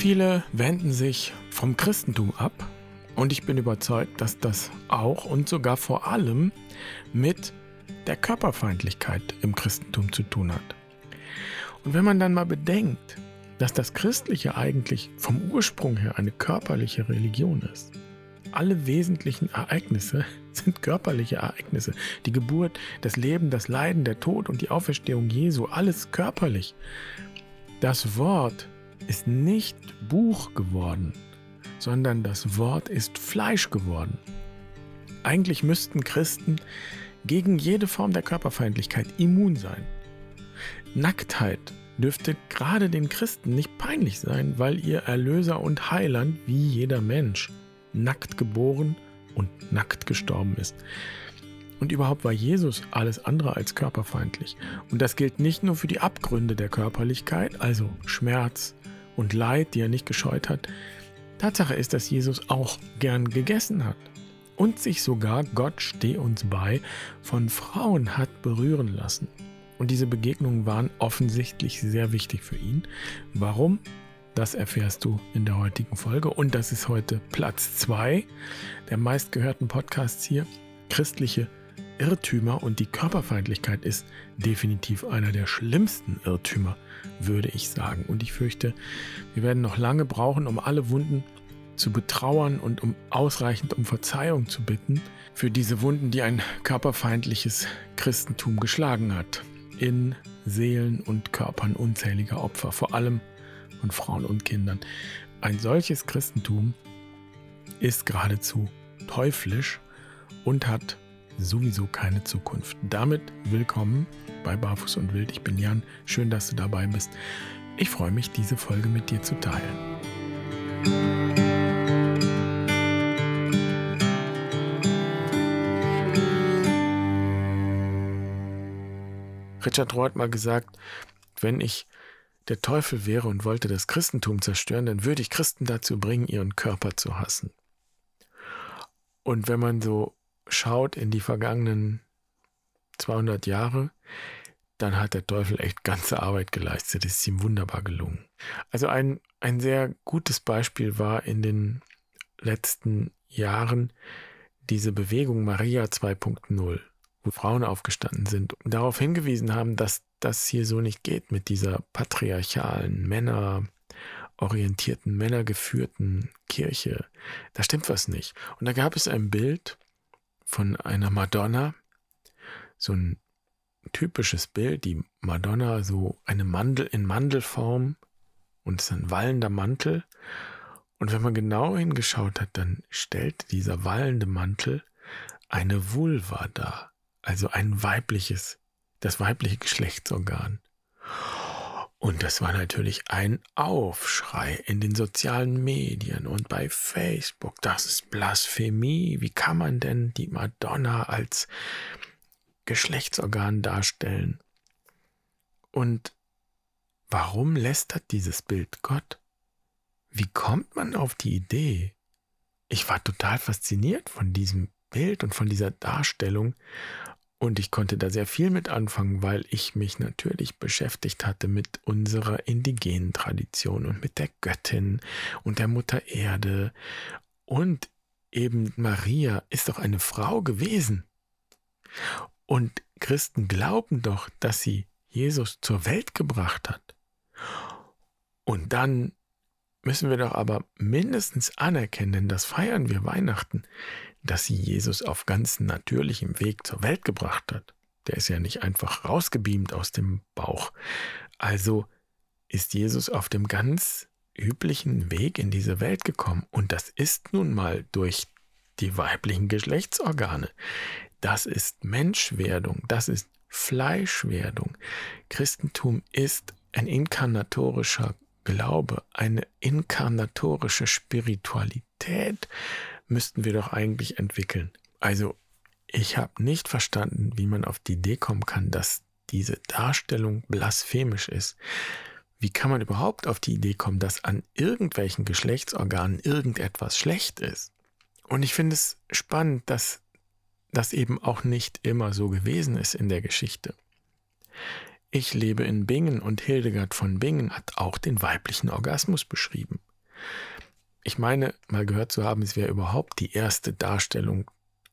Viele wenden sich vom Christentum ab und ich bin überzeugt, dass das auch und sogar vor allem mit der Körperfeindlichkeit im Christentum zu tun hat. Und wenn man dann mal bedenkt, dass das Christliche eigentlich vom Ursprung her eine körperliche Religion ist, alle wesentlichen Ereignisse sind körperliche Ereignisse. Die Geburt, das Leben, das Leiden, der Tod und die Auferstehung Jesu, alles körperlich. Das Wort ist nicht Buch geworden, sondern das Wort ist Fleisch geworden. Eigentlich müssten Christen gegen jede Form der Körperfeindlichkeit immun sein. Nacktheit dürfte gerade den Christen nicht peinlich sein, weil ihr Erlöser und Heiland wie jeder Mensch nackt geboren und nackt gestorben ist. Und überhaupt war Jesus alles andere als körperfeindlich. Und das gilt nicht nur für die Abgründe der Körperlichkeit, also Schmerz und Leid, die er nicht gescheut hat. Tatsache ist, dass Jesus auch gern gegessen hat und sich sogar, Gott steh uns bei, von Frauen hat berühren lassen. Und diese Begegnungen waren offensichtlich sehr wichtig für ihn. Warum? Das erfährst du in der heutigen Folge. Und das ist heute Platz 2 der meistgehörten Podcasts hier. Christliche Irrtümer und die Körperfeindlichkeit ist definitiv einer der schlimmsten Irrtümer, würde ich sagen. Und ich fürchte, wir werden noch lange brauchen, um alle Wunden zu betrauern und um ausreichend um Verzeihung zu bitten für diese Wunden, die ein körperfeindliches Christentum geschlagen hat. In Seelen und Körpern unzähliger Opfer, vor allem von Frauen und Kindern. Ein solches Christentum ist geradezu teuflisch und hat sowieso keine Zukunft. Damit willkommen bei Barfuß und Wild. Ich bin Jan. Schön, dass du dabei bist. Ich freue mich, diese Folge mit dir zu teilen. Richard Rohr hat mal gesagt, wenn ich der Teufel wäre und wollte das Christentum zerstören, dann würde ich Christen dazu bringen, ihren Körper zu hassen. Und wenn man so schaut in die vergangenen 200 Jahre, dann hat der Teufel echt ganze Arbeit geleistet. Es ist ihm wunderbar gelungen. Also ein, ein sehr gutes Beispiel war in den letzten Jahren diese Bewegung Maria 2.0, wo Frauen aufgestanden sind und darauf hingewiesen haben, dass das hier so nicht geht mit dieser patriarchalen, männerorientierten, männergeführten Kirche. Da stimmt was nicht. Und da gab es ein Bild von einer Madonna, so ein typisches Bild, die Madonna so eine Mandel in Mandelform und ist ein wallender Mantel. Und wenn man genau hingeschaut hat, dann stellte dieser wallende Mantel eine Vulva dar, also ein weibliches das weibliche Geschlechtsorgan. Und das war natürlich ein Aufschrei in den sozialen Medien und bei Facebook. Das ist Blasphemie. Wie kann man denn die Madonna als Geschlechtsorgan darstellen? Und warum lästert dieses Bild Gott? Wie kommt man auf die Idee? Ich war total fasziniert von diesem Bild und von dieser Darstellung und ich konnte da sehr viel mit anfangen, weil ich mich natürlich beschäftigt hatte mit unserer indigenen Tradition und mit der Göttin und der Mutter Erde. Und eben Maria ist doch eine Frau gewesen. Und Christen glauben doch, dass sie Jesus zur Welt gebracht hat. Und dann müssen wir doch aber mindestens anerkennen, das feiern wir Weihnachten, dass sie Jesus auf ganz natürlichem Weg zur Welt gebracht hat. Der ist ja nicht einfach rausgebeamt aus dem Bauch. Also ist Jesus auf dem ganz üblichen Weg in diese Welt gekommen. Und das ist nun mal durch die weiblichen Geschlechtsorgane. Das ist Menschwerdung, das ist Fleischwerdung. Christentum ist ein inkarnatorischer Glaube, eine inkarnatorische Spiritualität, müssten wir doch eigentlich entwickeln. Also ich habe nicht verstanden, wie man auf die Idee kommen kann, dass diese Darstellung blasphemisch ist. Wie kann man überhaupt auf die Idee kommen, dass an irgendwelchen Geschlechtsorganen irgendetwas schlecht ist? Und ich finde es spannend, dass das eben auch nicht immer so gewesen ist in der Geschichte. Ich lebe in Bingen und Hildegard von Bingen hat auch den weiblichen Orgasmus beschrieben. Ich meine, mal gehört zu haben, es wäre überhaupt die erste Darstellung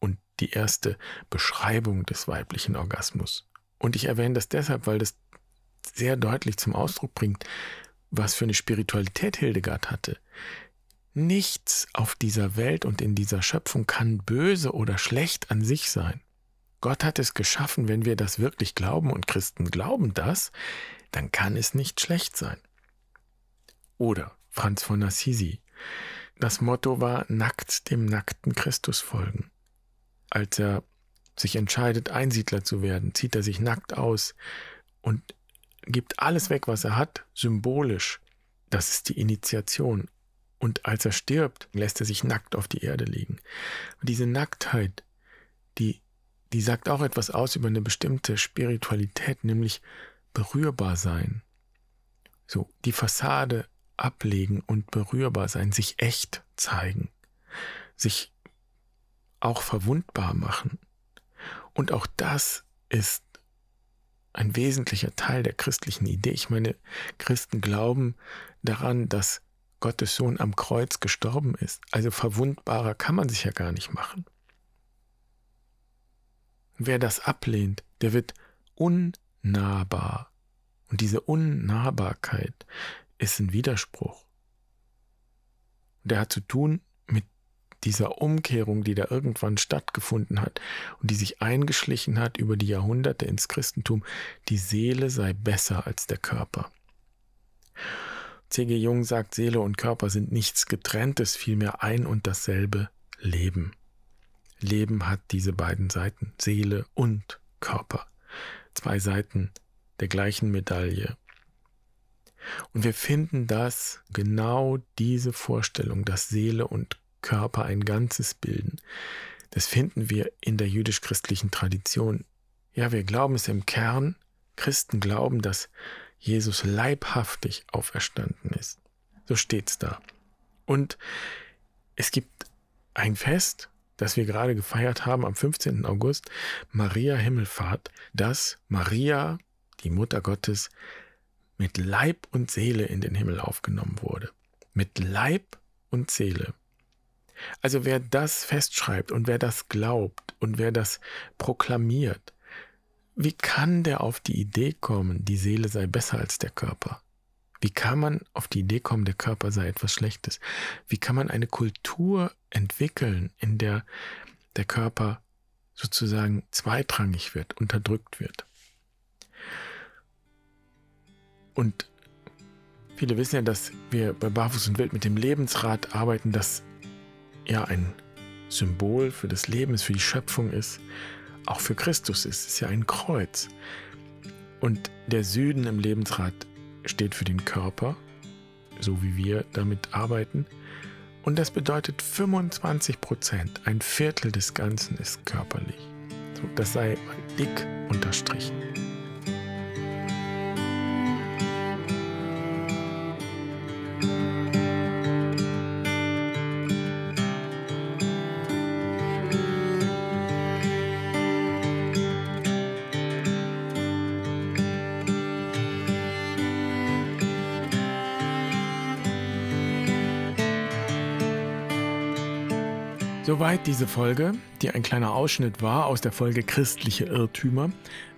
und die erste Beschreibung des weiblichen Orgasmus. Und ich erwähne das deshalb, weil das sehr deutlich zum Ausdruck bringt, was für eine Spiritualität Hildegard hatte. Nichts auf dieser Welt und in dieser Schöpfung kann böse oder schlecht an sich sein. Gott hat es geschaffen, wenn wir das wirklich glauben und Christen glauben das, dann kann es nicht schlecht sein. Oder Franz von Assisi. Das Motto war nackt dem nackten Christus folgen. Als er sich entscheidet, Einsiedler zu werden, zieht er sich nackt aus und gibt alles weg, was er hat, symbolisch. Das ist die Initiation. Und als er stirbt, lässt er sich nackt auf die Erde liegen. Diese Nacktheit, die, die sagt auch etwas aus über eine bestimmte Spiritualität, nämlich berührbar sein. So, die Fassade ablegen und berührbar sein, sich echt zeigen, sich auch verwundbar machen. Und auch das ist ein wesentlicher Teil der christlichen Idee. Ich meine, Christen glauben daran, dass Gottes Sohn am Kreuz gestorben ist. Also verwundbarer kann man sich ja gar nicht machen. Wer das ablehnt, der wird unnahbar. Und diese Unnahbarkeit ist ein Widerspruch. Der hat zu tun mit dieser Umkehrung, die da irgendwann stattgefunden hat und die sich eingeschlichen hat über die Jahrhunderte ins Christentum, die Seele sei besser als der Körper. C.G. Jung sagt, Seele und Körper sind nichts getrenntes, vielmehr ein und dasselbe Leben. Leben hat diese beiden Seiten, Seele und Körper. Zwei Seiten der gleichen Medaille. Und wir finden das, genau diese Vorstellung, dass Seele und Körper ein Ganzes bilden. Das finden wir in der jüdisch-christlichen Tradition. Ja, wir glauben es im Kern. Christen glauben, dass Jesus leibhaftig auferstanden ist. So steht's da. Und es gibt ein Fest, das wir gerade gefeiert haben am 15. August, Maria Himmelfahrt, dass Maria, die Mutter Gottes, mit Leib und Seele in den Himmel aufgenommen wurde. Mit Leib und Seele. Also wer das festschreibt und wer das glaubt und wer das proklamiert, wie kann der auf die Idee kommen, die Seele sei besser als der Körper? Wie kann man auf die Idee kommen, der Körper sei etwas Schlechtes? Wie kann man eine Kultur entwickeln, in der der Körper sozusagen zweitrangig wird, unterdrückt wird? Und viele wissen ja, dass wir bei Barfuß und Wild mit dem Lebensrad arbeiten, das ja ein Symbol für das Leben ist, für die Schöpfung ist, auch für Christus ist. Es ist ja ein Kreuz. Und der Süden im Lebensrad steht für den Körper, so wie wir damit arbeiten. Und das bedeutet 25 Prozent, ein Viertel des Ganzen ist körperlich. So, das sei dick unterstrichen. Soweit diese Folge, die ein kleiner Ausschnitt war aus der Folge Christliche Irrtümer.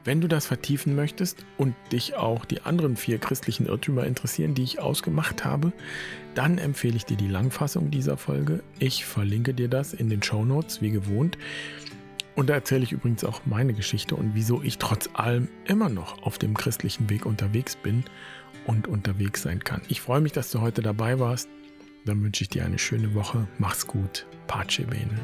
Wenn du das vertiefen möchtest und dich auch die anderen vier christlichen Irrtümer interessieren, die ich ausgemacht habe, dann empfehle ich dir die Langfassung dieser Folge. Ich verlinke dir das in den Show Notes wie gewohnt. Und da erzähle ich übrigens auch meine Geschichte und wieso ich trotz allem immer noch auf dem christlichen Weg unterwegs bin und unterwegs sein kann. Ich freue mich, dass du heute dabei warst. Dann wünsche ich dir eine schöne Woche. Mach's gut. Pace bene.